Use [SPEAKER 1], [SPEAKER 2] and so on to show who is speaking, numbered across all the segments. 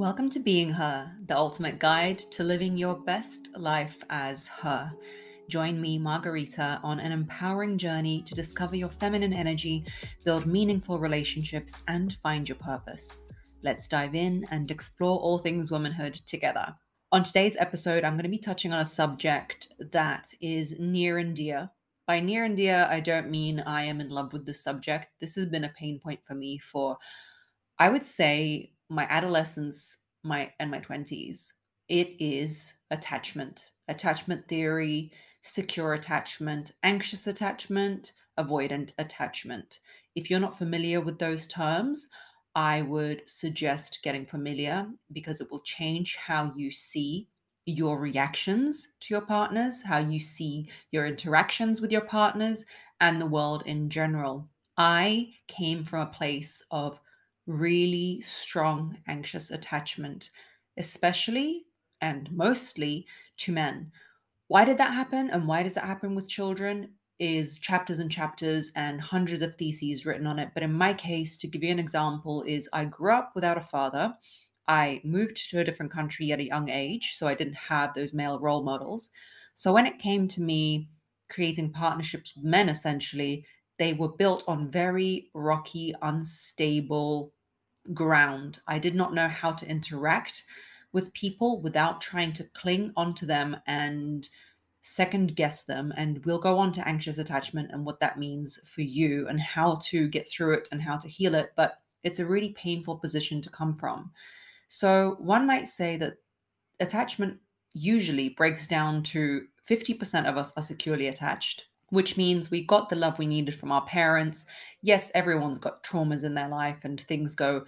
[SPEAKER 1] Welcome to Being Her, the ultimate guide to living your best life as her. Join me, Margarita, on an empowering journey to discover your feminine energy, build meaningful relationships, and find your purpose. Let's dive in and explore all things womanhood together. On today's episode, I'm going to be touching on a subject that is near and dear. By near and dear, I don't mean I am in love with the subject. This has been a pain point for me for, I would say, my adolescence my and my 20s. It is attachment, attachment theory, secure attachment, anxious attachment, avoidant attachment. If you're not familiar with those terms, I would suggest getting familiar because it will change how you see your reactions to your partners, how you see your interactions with your partners, and the world in general. I came from a place of really strong anxious attachment, especially and mostly to men. Why did that happen and why does that happen with children? Is chapters and chapters and hundreds of theses written on it. But in my case, to give you an example, is I grew up without a father. I moved to a different country at a young age, so I didn't have those male role models. So when it came to me creating partnerships with men, essentially, they were built on very rocky, unstable ground. I did not know how to interact with people without trying to cling onto them and second guess them. And we'll go on to anxious attachment and what that means for you and how to get through it and how to heal it. But it's a really painful position to come from. So one might say that attachment usually breaks down to 50% of us are securely attached, which means we got the love we needed from our parents. Yes, everyone's got traumas in their life and things go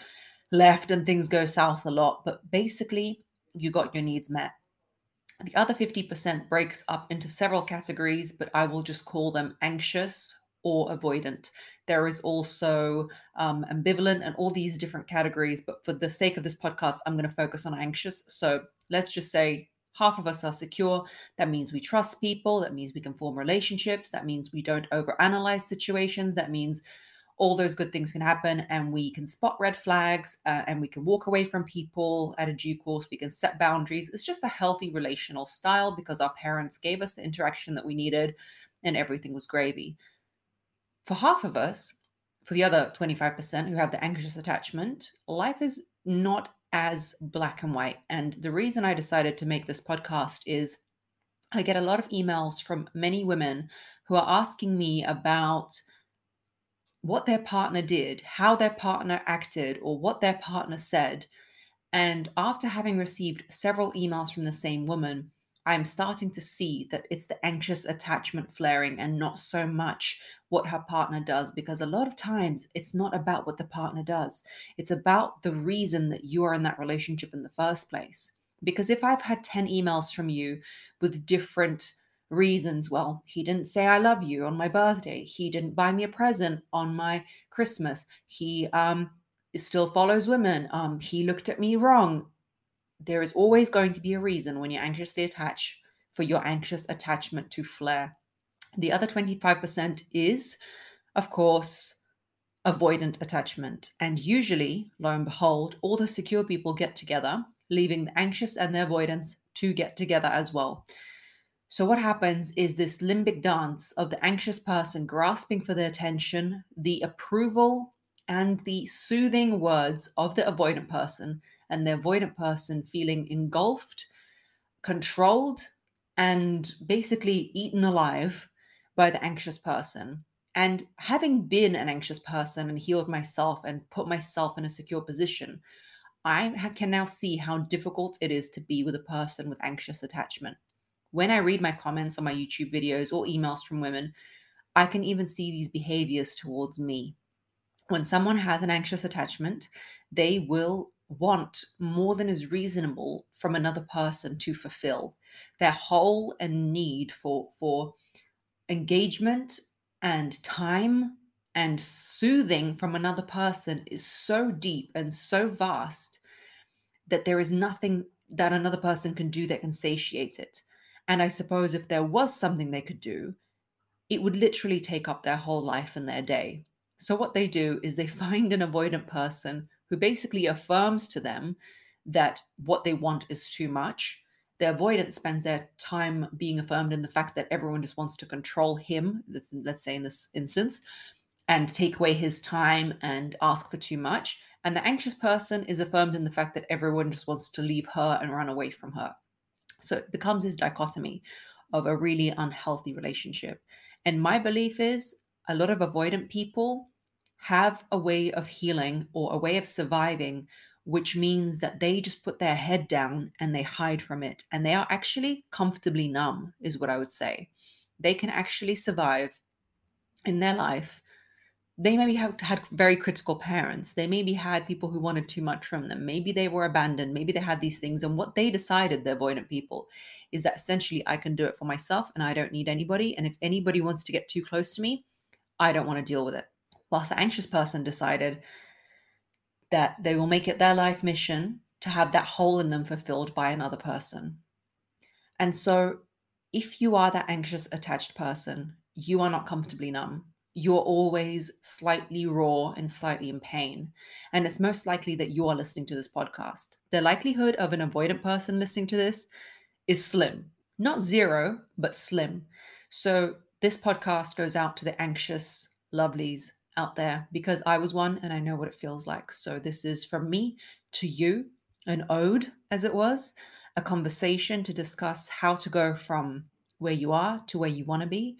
[SPEAKER 1] left and things go south a lot, but basically, you got your needs met. The other 50% breaks up into several categories, but I will just call them anxious or avoidant. There is also um, ambivalent and all these different categories, but for the sake of this podcast, I'm going to focus on anxious. So let's just say half of us are secure. That means we trust people. That means we can form relationships. That means we don't overanalyze situations. That means all those good things can happen and we can spot red flags uh, and we can walk away from people at a due course we can set boundaries it's just a healthy relational style because our parents gave us the interaction that we needed and everything was gravy for half of us for the other 25% who have the anxious attachment life is not as black and white and the reason i decided to make this podcast is i get a lot of emails from many women who are asking me about what their partner did, how their partner acted, or what their partner said. And after having received several emails from the same woman, I'm starting to see that it's the anxious attachment flaring and not so much what her partner does. Because a lot of times it's not about what the partner does, it's about the reason that you are in that relationship in the first place. Because if I've had 10 emails from you with different reasons. Well, he didn't say I love you on my birthday. He didn't buy me a present on my Christmas. He um still follows women. Um he looked at me wrong. There is always going to be a reason when you're anxiously attached for your anxious attachment to flare. The other 25% is of course avoidant attachment. And usually, lo and behold, all the secure people get together, leaving the anxious and the avoidance to get together as well. So, what happens is this limbic dance of the anxious person grasping for the attention, the approval, and the soothing words of the avoidant person, and the avoidant person feeling engulfed, controlled, and basically eaten alive by the anxious person. And having been an anxious person and healed myself and put myself in a secure position, I can now see how difficult it is to be with a person with anxious attachment. When I read my comments on my YouTube videos or emails from women, I can even see these behaviors towards me. When someone has an anxious attachment, they will want more than is reasonable from another person to fulfill. Their whole and need for for engagement and time and soothing from another person is so deep and so vast that there is nothing that another person can do that can satiate it. And I suppose if there was something they could do, it would literally take up their whole life and their day. So, what they do is they find an avoidant person who basically affirms to them that what they want is too much. The avoidant spends their time being affirmed in the fact that everyone just wants to control him, let's, let's say in this instance, and take away his time and ask for too much. And the anxious person is affirmed in the fact that everyone just wants to leave her and run away from her. So it becomes this dichotomy of a really unhealthy relationship. And my belief is a lot of avoidant people have a way of healing or a way of surviving, which means that they just put their head down and they hide from it. And they are actually comfortably numb, is what I would say. They can actually survive in their life they maybe have had very critical parents. They maybe had people who wanted too much from them. Maybe they were abandoned. Maybe they had these things. And what they decided, the avoidant people, is that essentially I can do it for myself and I don't need anybody. And if anybody wants to get too close to me, I don't want to deal with it. Whilst the anxious person decided that they will make it their life mission to have that hole in them fulfilled by another person. And so, if you are that anxious attached person, you are not comfortably numb you're always slightly raw and slightly in pain. And it's most likely that you are listening to this podcast. The likelihood of an avoidant person listening to this is slim. Not zero, but slim. So this podcast goes out to the anxious lovelies out there because I was one and I know what it feels like. So this is from me to you, an ode, as it was, a conversation to discuss how to go from where you are to where you want to be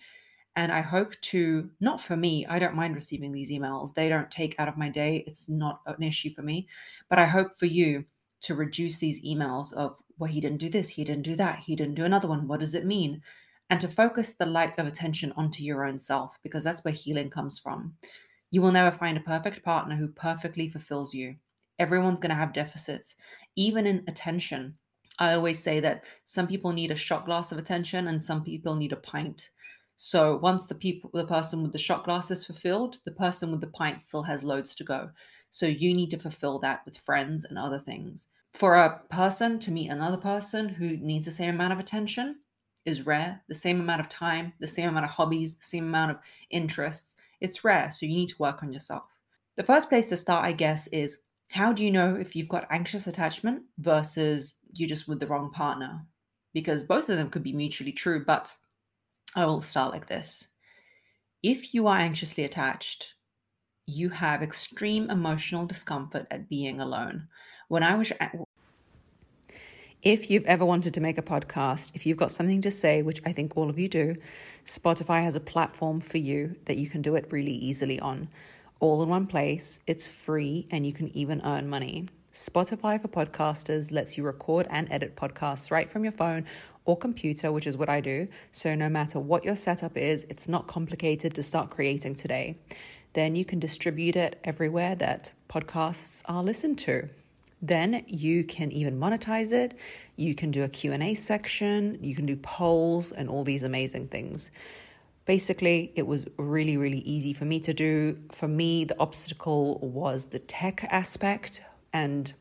[SPEAKER 1] and I hope to, not for me, I don't mind receiving these emails. They don't take out of my day. It's not an issue for me. But I hope for you to reduce these emails of, well, he didn't do this, he didn't do that, he didn't do another one. What does it mean? And to focus the light of attention onto your own self, because that's where healing comes from. You will never find a perfect partner who perfectly fulfills you. Everyone's going to have deficits, even in attention. I always say that some people need a shot glass of attention and some people need a pint. So once the people, the person with the shot glass is fulfilled, the person with the pint still has loads to go. So you need to fulfill that with friends and other things. For a person to meet another person who needs the same amount of attention is rare. The same amount of time, the same amount of hobbies, the same amount of interests. It's rare. So you need to work on yourself. The first place to start, I guess, is how do you know if you've got anxious attachment versus you just with the wrong partner? Because both of them could be mutually true, but I will start like this. If you are anxiously attached, you have extreme emotional discomfort at being alone. When I was if you've ever wanted to make a podcast, if you've got something to say, which I think all of you do, Spotify has a platform for you that you can do it really easily on. All in one place, it's free, and you can even earn money. Spotify for podcasters lets you record and edit podcasts right from your phone or computer, which is what I do. So, no matter what your setup is, it's not complicated to start creating today. Then you can distribute it everywhere that podcasts are listened to. Then you can even monetize it. You can do a Q&A section, you can do polls and all these amazing things. Basically, it was really really easy for me to do. For me, the obstacle was the tech aspect and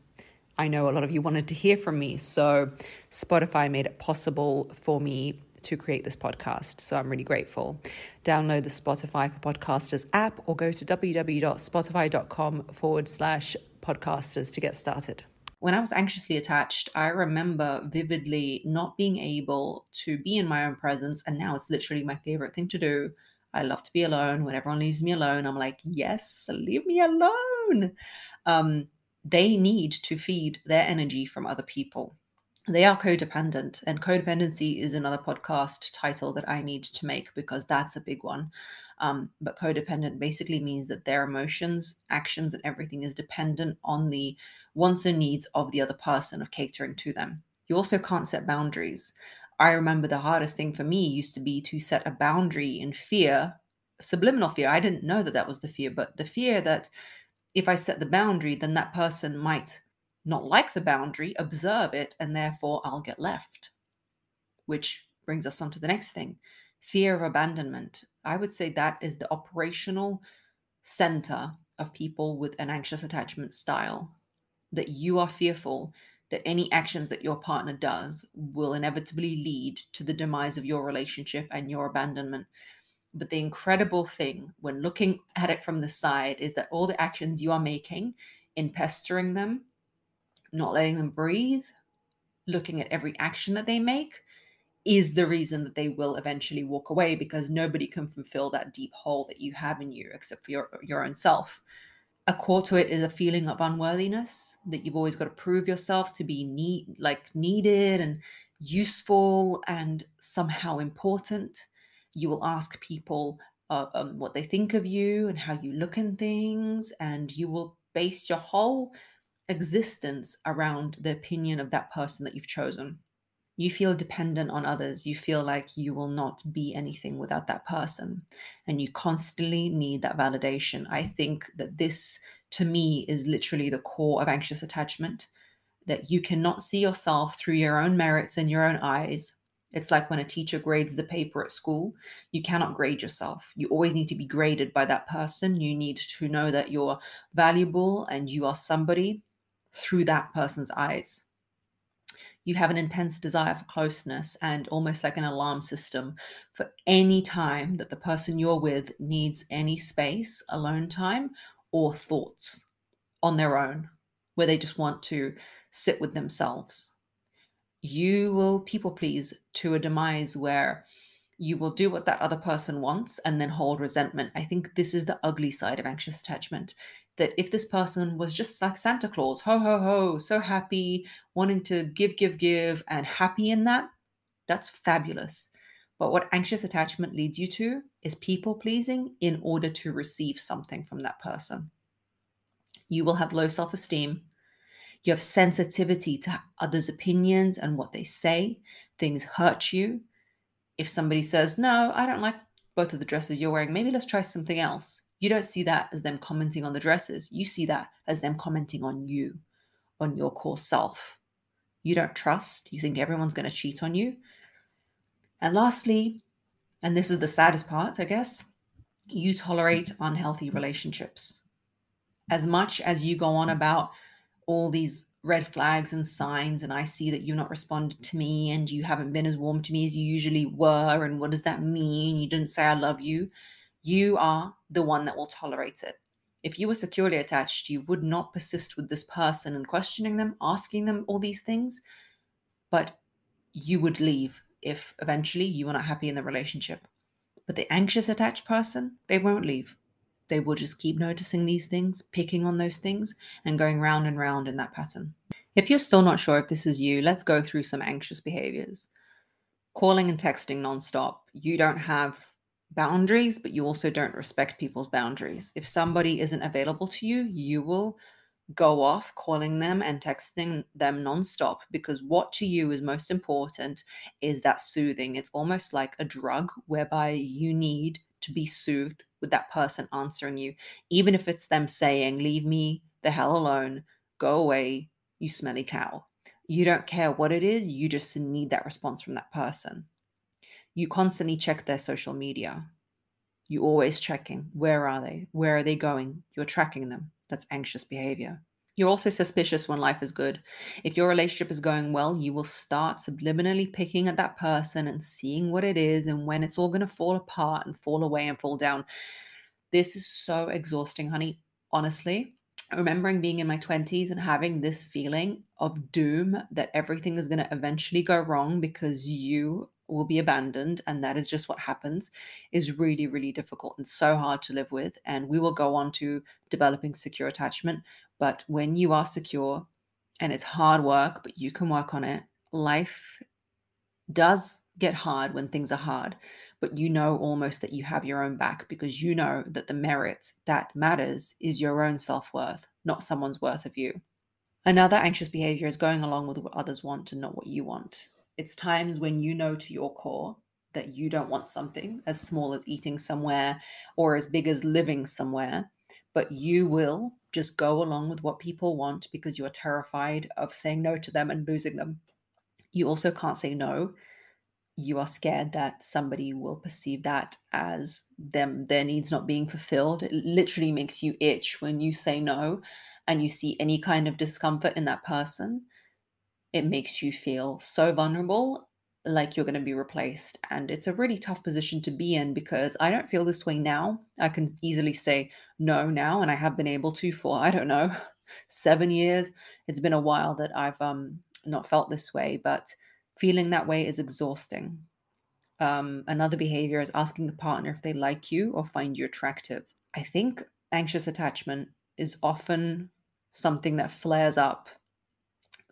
[SPEAKER 1] I know a lot of you wanted to hear from me. So Spotify made it possible for me to create this podcast. So I'm really grateful. Download the Spotify for Podcasters app or go to www.spotify.com forward slash podcasters to get started. when I was anxiously attached, I remember vividly not being able to be in my own presence. And now it's literally my favorite thing to do. I love to be alone. When everyone leaves me alone, I'm like, yes, leave me alone. Um, they need to feed their energy from other people. They are codependent, and codependency is another podcast title that I need to make because that's a big one. Um, but codependent basically means that their emotions, actions, and everything is dependent on the wants and needs of the other person, of catering to them. You also can't set boundaries. I remember the hardest thing for me used to be to set a boundary in fear, subliminal fear. I didn't know that that was the fear, but the fear that if I set the boundary, then that person might not like the boundary, observe it, and therefore I'll get left. Which brings us on to the next thing fear of abandonment. I would say that is the operational center of people with an anxious attachment style that you are fearful that any actions that your partner does will inevitably lead to the demise of your relationship and your abandonment. But the incredible thing when looking at it from the side is that all the actions you are making in pestering them, not letting them breathe, looking at every action that they make, is the reason that they will eventually walk away because nobody can fulfill that deep hole that you have in you except for your, your own self. A core to it is a feeling of unworthiness that you've always got to prove yourself to be need like needed and useful and somehow important. You will ask people uh, um, what they think of you and how you look in things and you will base your whole existence around the opinion of that person that you've chosen you feel dependent on others. You feel like you will not be anything without that person. And you constantly need that validation. I think that this, to me, is literally the core of anxious attachment that you cannot see yourself through your own merits and your own eyes. It's like when a teacher grades the paper at school, you cannot grade yourself. You always need to be graded by that person. You need to know that you're valuable and you are somebody through that person's eyes you have an intense desire for closeness and almost like an alarm system for any time that the person you're with needs any space, alone time, or thoughts on their own, where they just want to sit with themselves. You will people please to a demise where you will do what that other person wants and then hold resentment. I think this is the ugly side of anxious attachment that if this person was just like Santa Claus, ho, ho, ho, so happy, wanting to give, give, give, and happy in that, that's fabulous. But what anxious attachment leads you to is people pleasing in order to receive something from that person. You will have low self esteem. You have sensitivity to others' opinions and what they say. Things hurt you. If somebody says, No, I don't like both of the dresses you're wearing, maybe let's try something else you don't see that as them commenting on the dresses. You see that as them commenting on you, on your core self. You don't trust. You think everyone's going to cheat on you. And lastly, and this is the saddest part, I guess, you tolerate unhealthy relationships. As much as you go on about all these red flags and signs, and I see that you've not responded to me and you haven't been as warm to me as you usually were, and what does that mean? You didn't say I love you you are the one that will tolerate it. If you were securely attached, you would not persist with this person and questioning them, asking them all these things, but you would leave if eventually you were not happy in the relationship. But the anxious attached person, they won't leave. They will just keep noticing these things, picking on those things, and going round and round in that pattern. If you're still not sure if this is you, let's go through some anxious behaviors. Calling and texting nonstop. You don't have boundaries, but you also don't respect people's boundaries. If somebody isn't available to you, you will go off calling them and texting them nonstop because what to you is most important is that soothing. It's almost like a drug whereby you need to be soothed with that person answering you, even if it's them saying, Leave me the hell alone, go away, you smelly cow. You don't care what it is, you just need that response from that person. You constantly check their social media. You always checking. Where are they? Where are they going? You're tracking them. That's anxious behavior. You're also suspicious when life is good. If your relationship is going well, you will start subliminally picking at that person and seeing what it is and when it's all going to fall apart and fall away and fall down. This is so exhausting, honey. Honestly, remembering being in my 20s and having this feeling of doom that everything is going to eventually go wrong because you will be abandoned and that is just what happens is really really difficult and so hard to live with and we will go on to developing secure attachment but when you are secure and it's hard work but you can work on it life does get hard when things are hard but you know almost that you have your own back because you know that the merit that matters is your own self-worth not someone's worth of you. Another anxious behavior is going along with what others want and not what you want it's times when you know to your core that you don't want something as small as eating somewhere or as big as living somewhere, but you will just go along with what people want because you're terrified of saying no to them and losing them. You also can't say no. You are scared that somebody will perceive that as them their needs not being fulfilled. It literally makes you itch when you say no and you see any kind of discomfort in that person it makes you feel so vulnerable like you're going to be replaced and it's a really tough position to be in because i don't feel this way now. I can easily say no now and i have been able to for i don't know 7 years. It's been a while that i've um not felt this way but feeling that way is exhausting. Um another behavior is asking the partner if they like you or find you attractive. I think anxious attachment is often something that flares up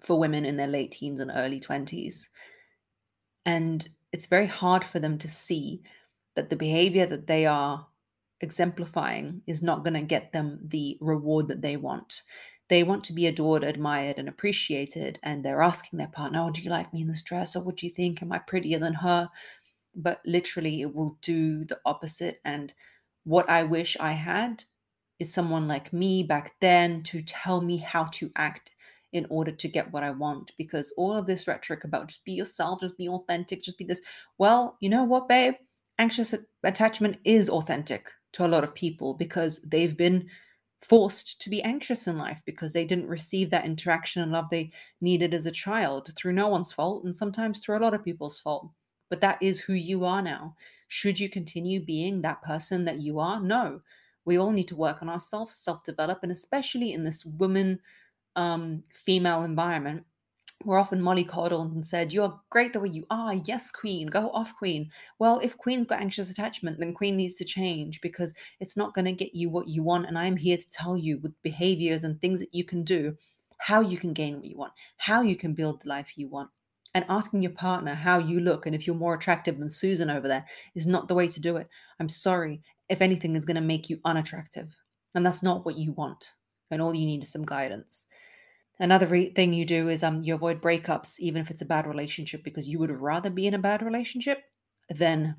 [SPEAKER 1] for women in their late teens and early 20s. And it's very hard for them to see that the behavior that they are exemplifying is not going to get them the reward that they want. They want to be adored, admired, and appreciated. And they're asking their partner, Oh, do you like me in this dress? Or what do you think? Am I prettier than her? But literally, it will do the opposite. And what I wish I had is someone like me back then to tell me how to act in order to get what I want. Because all of this rhetoric about just be yourself, just be authentic, just be this. Well, you know what, babe? Anxious attachment is authentic to a lot of people because they've been forced to be anxious in life because they didn't receive that interaction and love they needed as a child through no one's fault and sometimes through a lot of people's fault. But that is who you are now. Should you continue being that person that you are? No. We all need to work on ourselves, self develop, and especially in this woman um, female environment, we're often mollycoddled and said, You're great the way you are. Yes, queen, go off, queen. Well, if queen's got anxious attachment, then queen needs to change because it's not going to get you what you want. And I'm here to tell you with behaviors and things that you can do how you can gain what you want, how you can build the life you want. And asking your partner how you look and if you're more attractive than Susan over there is not the way to do it. I'm sorry. If anything, is going to make you unattractive. And that's not what you want. And all you need is some guidance. Another re- thing you do is um you avoid breakups even if it's a bad relationship because you would rather be in a bad relationship than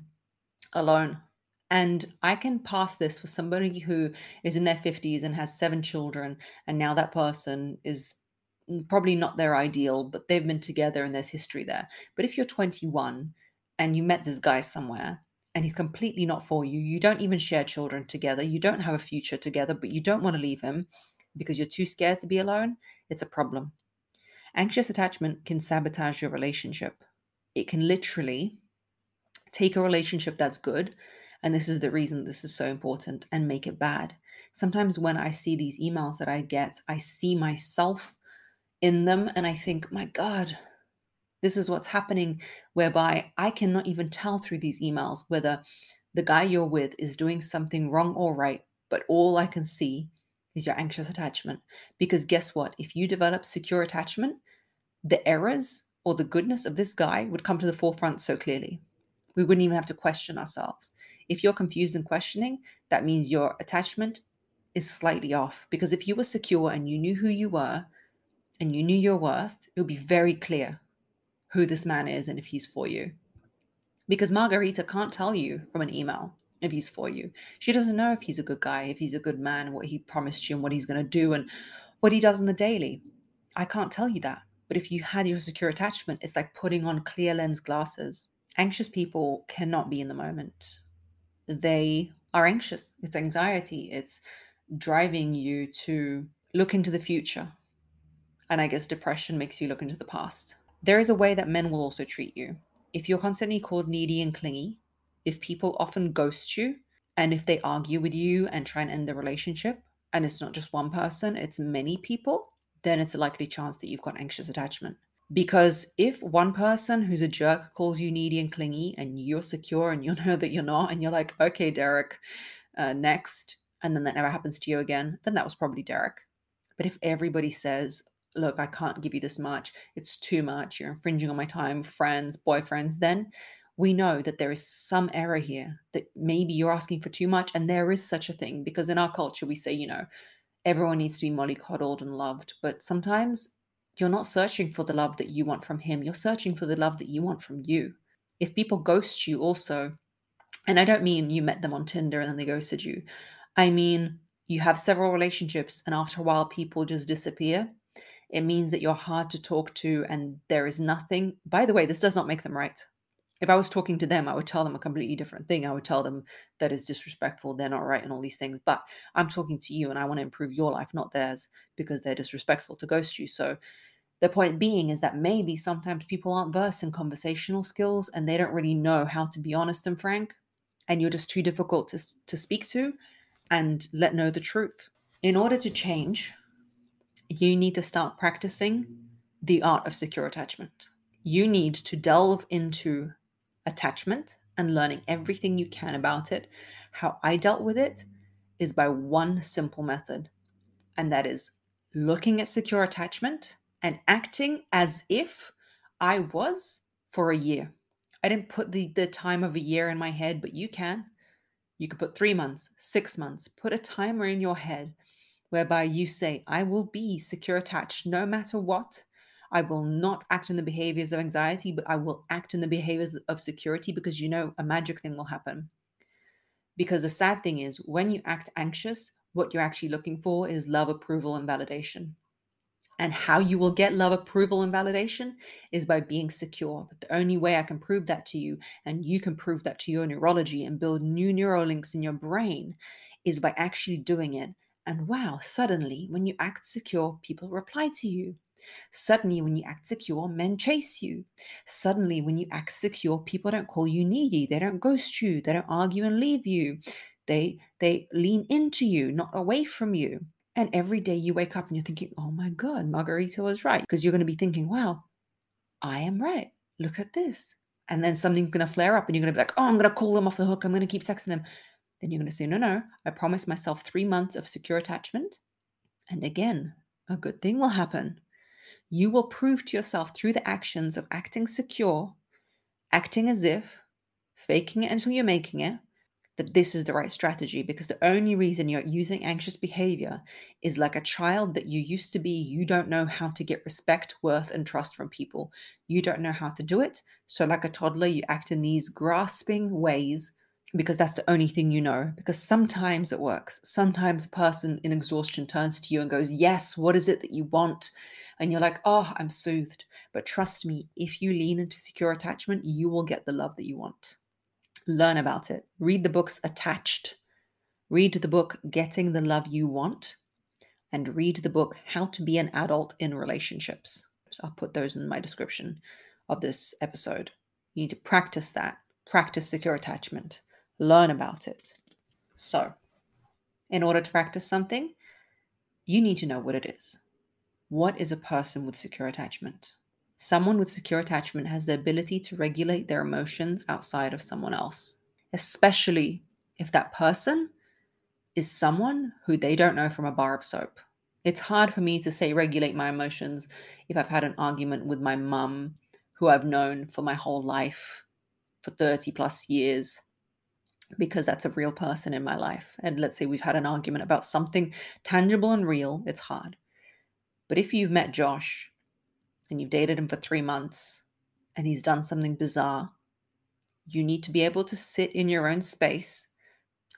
[SPEAKER 1] alone. And I can pass this for somebody who is in their 50s and has seven children and now that person is probably not their ideal, but they've been together and there's history there. But if you're 21 and you met this guy somewhere and he's completely not for you, you don't even share children together, you don't have a future together, but you don't want to leave him, because you're too scared to be alone, it's a problem. Anxious attachment can sabotage your relationship. It can literally take a relationship that's good, and this is the reason this is so important, and make it bad. Sometimes when I see these emails that I get, I see myself in them and I think, my God, this is what's happening, whereby I cannot even tell through these emails whether the guy you're with is doing something wrong or right, but all I can see is your anxious attachment. Because guess what? If you develop secure attachment, the errors or the goodness of this guy would come to the forefront so clearly. We wouldn't even have to question ourselves. If you're confused and questioning, that means your attachment is slightly off. Because if you were secure and you knew who you were and you knew your worth, it would be very clear who this man is and if he's for you. Because Margarita can't tell you from an email if he's for you. She doesn't know if he's a good guy, if he's a good man, what he promised you and what he's going to do and what he does in the daily. I can't tell you that. But if you had your secure attachment, it's like putting on clear lens glasses. Anxious people cannot be in the moment. They are anxious. It's anxiety. It's driving you to look into the future. And I guess depression makes you look into the past. There is a way that men will also treat you. If you're constantly called needy and clingy, if people often ghost you and if they argue with you and try and end the relationship, and it's not just one person, it's many people, then it's a likely chance that you've got anxious attachment. Because if one person who's a jerk calls you needy and clingy and you're secure and you know that you're not, and you're like, okay, Derek, uh, next, and then that never happens to you again, then that was probably Derek. But if everybody says, look, I can't give you this much, it's too much, you're infringing on my time, friends, boyfriends, then we know that there is some error here, that maybe you're asking for too much. And there is such a thing because in our culture, we say, you know, everyone needs to be mollycoddled and loved. But sometimes you're not searching for the love that you want from him, you're searching for the love that you want from you. If people ghost you, also, and I don't mean you met them on Tinder and then they ghosted you, I mean, you have several relationships, and after a while, people just disappear. It means that you're hard to talk to, and there is nothing. By the way, this does not make them right if I was talking to them, I would tell them a completely different thing. I would tell them that is disrespectful, they're not right, and all these things. But I'm talking to you and I want to improve your life, not theirs, because they're disrespectful to ghost you. So the point being is that maybe sometimes people aren't versed in conversational skills and they don't really know how to be honest and frank, and you're just too difficult to, to speak to and let know the truth. In order to change, you need to start practicing the art of secure attachment. You need to delve into attachment and learning everything you can about it. How I dealt with it is by one simple method, and that is looking at secure attachment and acting as if I was for a year. I didn't put the, the time of a year in my head, but you can. You can put three months, six months, put a timer in your head whereby you say, I will be secure attached no matter what. I will not act in the behaviors of anxiety, but I will act in the behaviors of security because you know a magic thing will happen. Because the sad thing is, when you act anxious, what you're actually looking for is love, approval, and validation. And how you will get love, approval, and validation is by being secure. But the only way I can prove that to you, and you can prove that to your neurology and build new neural links in your brain, is by actually doing it. And wow, suddenly, when you act secure, people reply to you. Suddenly, when you act secure, men chase you. Suddenly, when you act secure, people don't call you needy. They don't ghost you. They don't argue and leave you. They they lean into you, not away from you. And every day you wake up and you're thinking, oh my God, Margarita was right. Because you're going to be thinking, wow, I am right. Look at this. And then something's going to flare up and you're going to be like, oh, I'm going to call them off the hook. I'm going to keep texting them. Then you're going to say, no, no, I promised myself three months of secure attachment. And again, a good thing will happen you will prove to yourself through the actions of acting secure, acting as if, faking it until you're making it, that this is the right strategy because the only reason you're using anxious behavior is like a child that you used to be. You don't know how to get respect, worth, and trust from people. You don't know how to do it. So, like a toddler, you act in these grasping ways because that's the only thing you know. Because sometimes it works. Sometimes a person in exhaustion turns to you and goes, Yes, what is it that you want? and you're like, oh, I'm soothed. But trust me, if you lean into secure attachment, you will get the love that you want. Learn about it. Read the books Attached. Read the book Getting the Love You Want. And read the book How to Be an Adult in Relationships. So I'll put those in my description of this episode. You need to practice that. Practice secure attachment. Learn about it. So, in order to practice something, you need to know what it is. What is a person with secure attachment? Someone with secure attachment has the ability to regulate their emotions outside of someone else, especially if that person is someone who they don't know from a bar of soap. It's hard for me to say regulate my emotions if I've had an argument with my mum, who I've known for my whole life, for 30 plus years, because that's a real person in my life. And let's say we've had an argument about something tangible and real, it's hard. But if you've met Josh and you've dated him for three months and he's done something bizarre, you need to be able to sit in your own space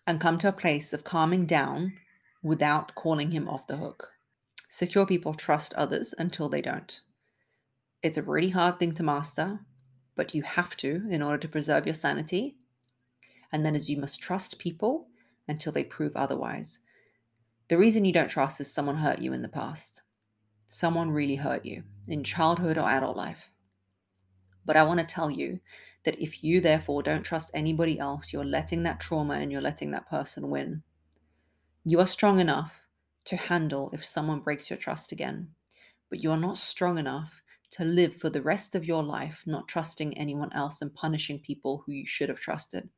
[SPEAKER 1] and come to a place of calming down without calling him off the hook. Secure people trust others until they don't. It's a really hard thing to master, but you have to in order to preserve your sanity. And then, as you must trust people until they prove otherwise. The reason you don't trust is someone hurt you in the past someone really hurt you in childhood or adult life. But I want to tell you that if you therefore don't trust anybody else, you're letting that trauma and you're letting that person win. You are strong enough to handle if someone breaks your trust again, but you are not strong enough to live for the rest of your life not trusting anyone else and punishing people who you should have trusted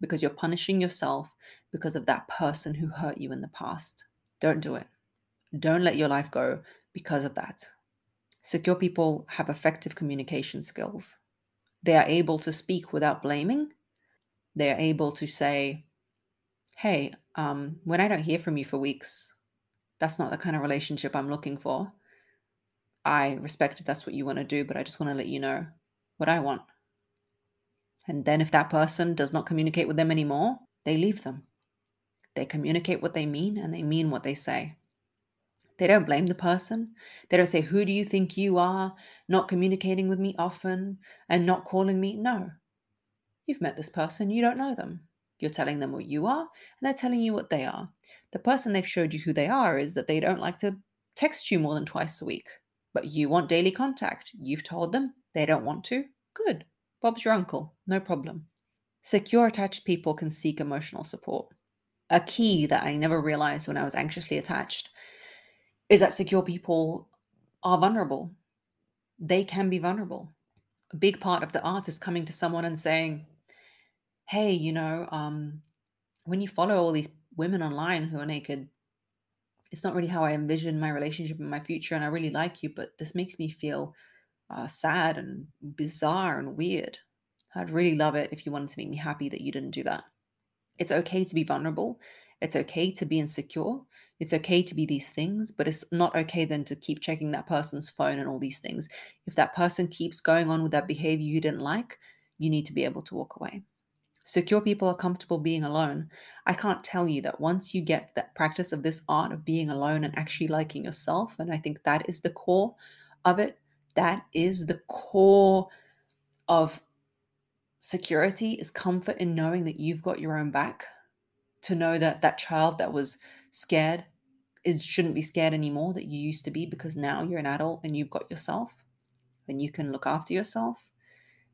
[SPEAKER 1] because you're punishing yourself because of that person who hurt you in the past. Don't do it. Don't let your life go because of that. Secure people have effective communication skills. They are able to speak without blaming. They are able to say, Hey, um, when I don't hear from you for weeks, that's not the kind of relationship I'm looking for. I respect if that's what you want to do, but I just want to let you know what I want. And then if that person does not communicate with them anymore, they leave them. They communicate what they mean and they mean what they say. They don't blame the person. They don't say, Who do you think you are? Not communicating with me often and not calling me. No. You've met this person, you don't know them. You're telling them what you are, and they're telling you what they are. The person they've showed you who they are is that they don't like to text you more than twice a week, but you want daily contact. You've told them they don't want to. Good. Bob's your uncle, no problem. Secure attached people can seek emotional support. A key that I never realized when I was anxiously attached is that secure people are vulnerable. They can be vulnerable. A big part of the art is coming to someone and saying, hey, you know, um, when you follow all these women online who are naked, it's not really how I envision my relationship in my future. And I really like you, but this makes me feel uh, sad and bizarre and weird. I'd really love it if you wanted to make me happy that you didn't do that. It's okay to be vulnerable. It's okay to be insecure. It's okay to be these things, but it's not okay then to keep checking that person's phone and all these things. If that person keeps going on with that behavior you didn't like, you need to be able to walk away. Secure people are comfortable being alone. I can't tell you that once you get that practice of this art of being alone and actually liking yourself, and I think that is the core of it, that is the core of security is comfort in knowing that you've got your own back to know that that child that was scared is shouldn't be scared anymore that you used to be because now you're an adult and you've got yourself and you can look after yourself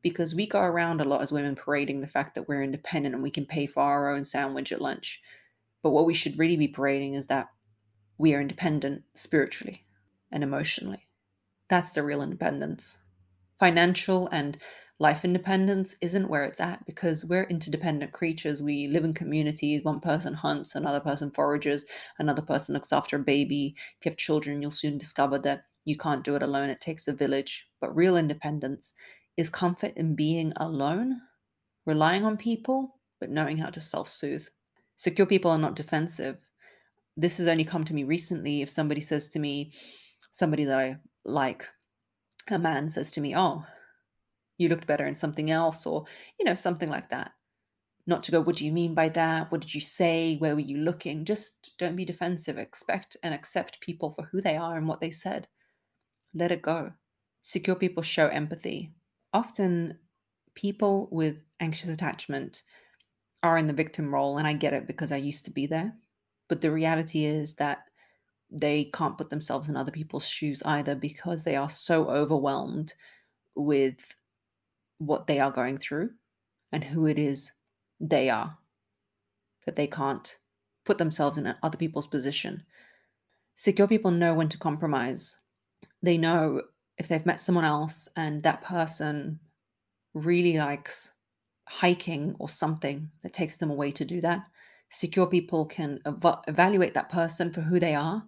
[SPEAKER 1] because we go around a lot as women parading the fact that we're independent and we can pay for our own sandwich at lunch. But what we should really be parading is that we are independent spiritually and emotionally. That's the real independence. Financial and life independence isn't where it's at because we're interdependent creatures. We live in communities. One person hunts, another person forages, another person looks after a baby. If you have children, you'll soon discover that you can't do it alone. It takes a village. But real independence is comfort in being alone, relying on people, but knowing how to self soothe. Secure people are not defensive. This has only come to me recently. If somebody says to me, somebody that I like, a man says to me, Oh, you looked better in something else, or, you know, something like that. Not to go, What do you mean by that? What did you say? Where were you looking? Just don't be defensive. Expect and accept people for who they are and what they said. Let it go. Secure people show empathy often people with anxious attachment are in the victim role, and I get it because I used to be there. But the reality is that they can't put themselves in other people's shoes either because they are so overwhelmed with what they are going through and who it is they are that they can't put themselves in other people's position. Secure people know when to compromise. They know if they've met someone else and that person really likes hiking or something that takes them away to do that, secure people can ev- evaluate that person for who they are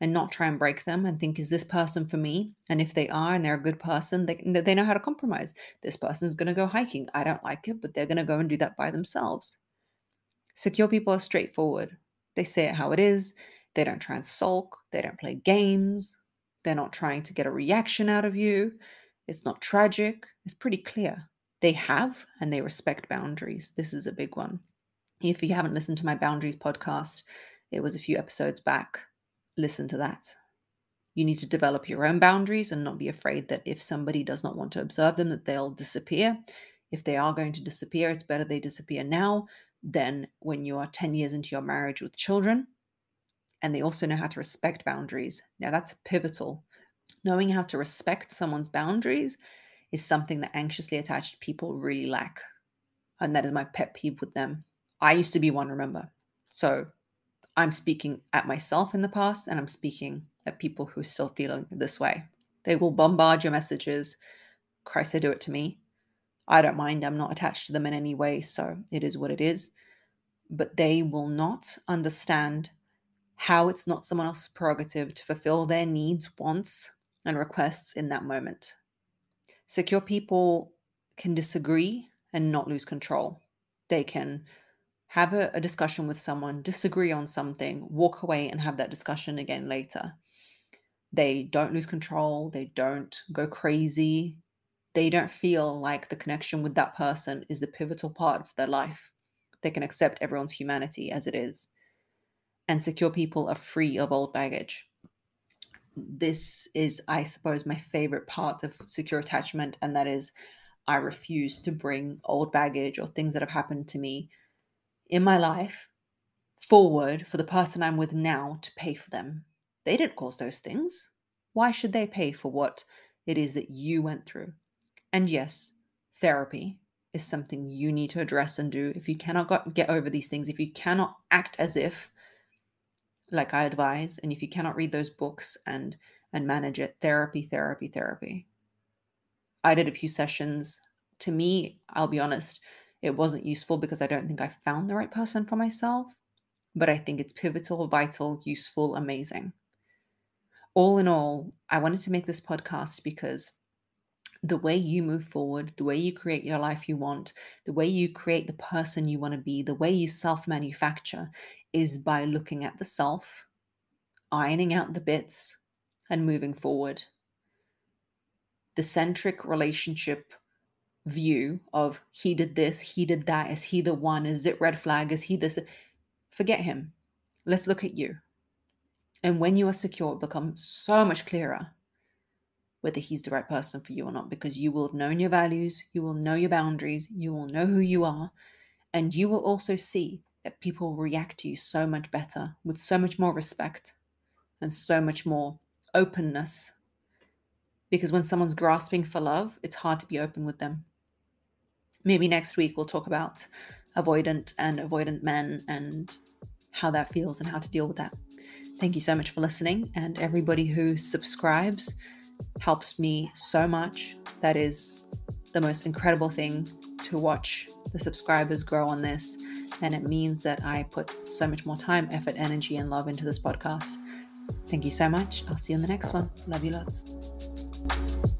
[SPEAKER 1] and not try and break them and think, is this person for me? And if they are and they're a good person, they, they know how to compromise. This person's going to go hiking. I don't like it, but they're going to go and do that by themselves. Secure people are straightforward. They say it how it is. They don't try and sulk. They don't play games. They're not trying to get a reaction out of you. It's not tragic. It's pretty clear. They have and they respect boundaries. This is a big one. If you haven't listened to my boundaries podcast, it was a few episodes back. Listen to that. You need to develop your own boundaries and not be afraid that if somebody does not want to observe them, that they'll disappear. If they are going to disappear, it's better they disappear now than when you are 10 years into your marriage with children and they also know how to respect boundaries. Now, that's pivotal. Knowing how to respect someone's boundaries is something that anxiously attached people really lack. And that is my pet peeve with them. I used to be one, remember. So I'm speaking at myself in the past and I'm speaking at people who are still feeling this way. They will bombard your messages. Christ, they do it to me. I don't mind. I'm not attached to them in any way. So it is what it is. But they will not understand how it's not someone else's prerogative to fulfill their needs, wants, and requests in that moment. Secure people can disagree and not lose control. They can have a, a, discussion with someone, disagree on something, walk away and have that discussion again later. They don't lose control, they don't go crazy, they don't feel like the connection with that person is the pivotal part of their life. They can accept everyone's humanity as it is. And secure people are free of old baggage. This is, I suppose, my favorite part of secure attachment, and that is I refuse to bring old baggage or things that have happened to me in my life forward for the person I'm with now to pay for them. They didn't cause those things. Why should they pay for what it is that you went through? And yes, therapy is something you need to address and do. If you cannot get over these things, if you cannot act as if, like I advise, and if you cannot read those books and and manage it, therapy, therapy, therapy. I did a few sessions. To me, I'll be honest, it wasn't useful because I don't think I found the right person for myself, but I think it's pivotal, vital, useful, amazing. All in all, I wanted to make this podcast because the way you move forward, the way you create your life you want, the way you create the person you want to be, the way you self manufacture is by looking at the self, ironing out the bits, and moving forward the centric relationship view of he did this, he did that, is he the one, is it red flag, is he this? Forget him. Let's look at you. And when you are secure, it becomes so much clearer whether he's the right person for you or not because you will have known your values, you will know your boundaries, you will know who you are, and you will also see that people react to you so much better with so much more respect and so much more openness because when someone's grasping for love, it's hard to be open with them. Maybe next week we'll talk about avoidant and avoidant men and how that feels and how to deal with that. Thank you so much for listening, and everybody who subscribes helps me so much. That is the most incredible thing to watch the subscribers grow on this, and it means that I put so much more time, effort, energy, and love into this podcast. Thank you so much. I'll see you in the next one. Love you lots.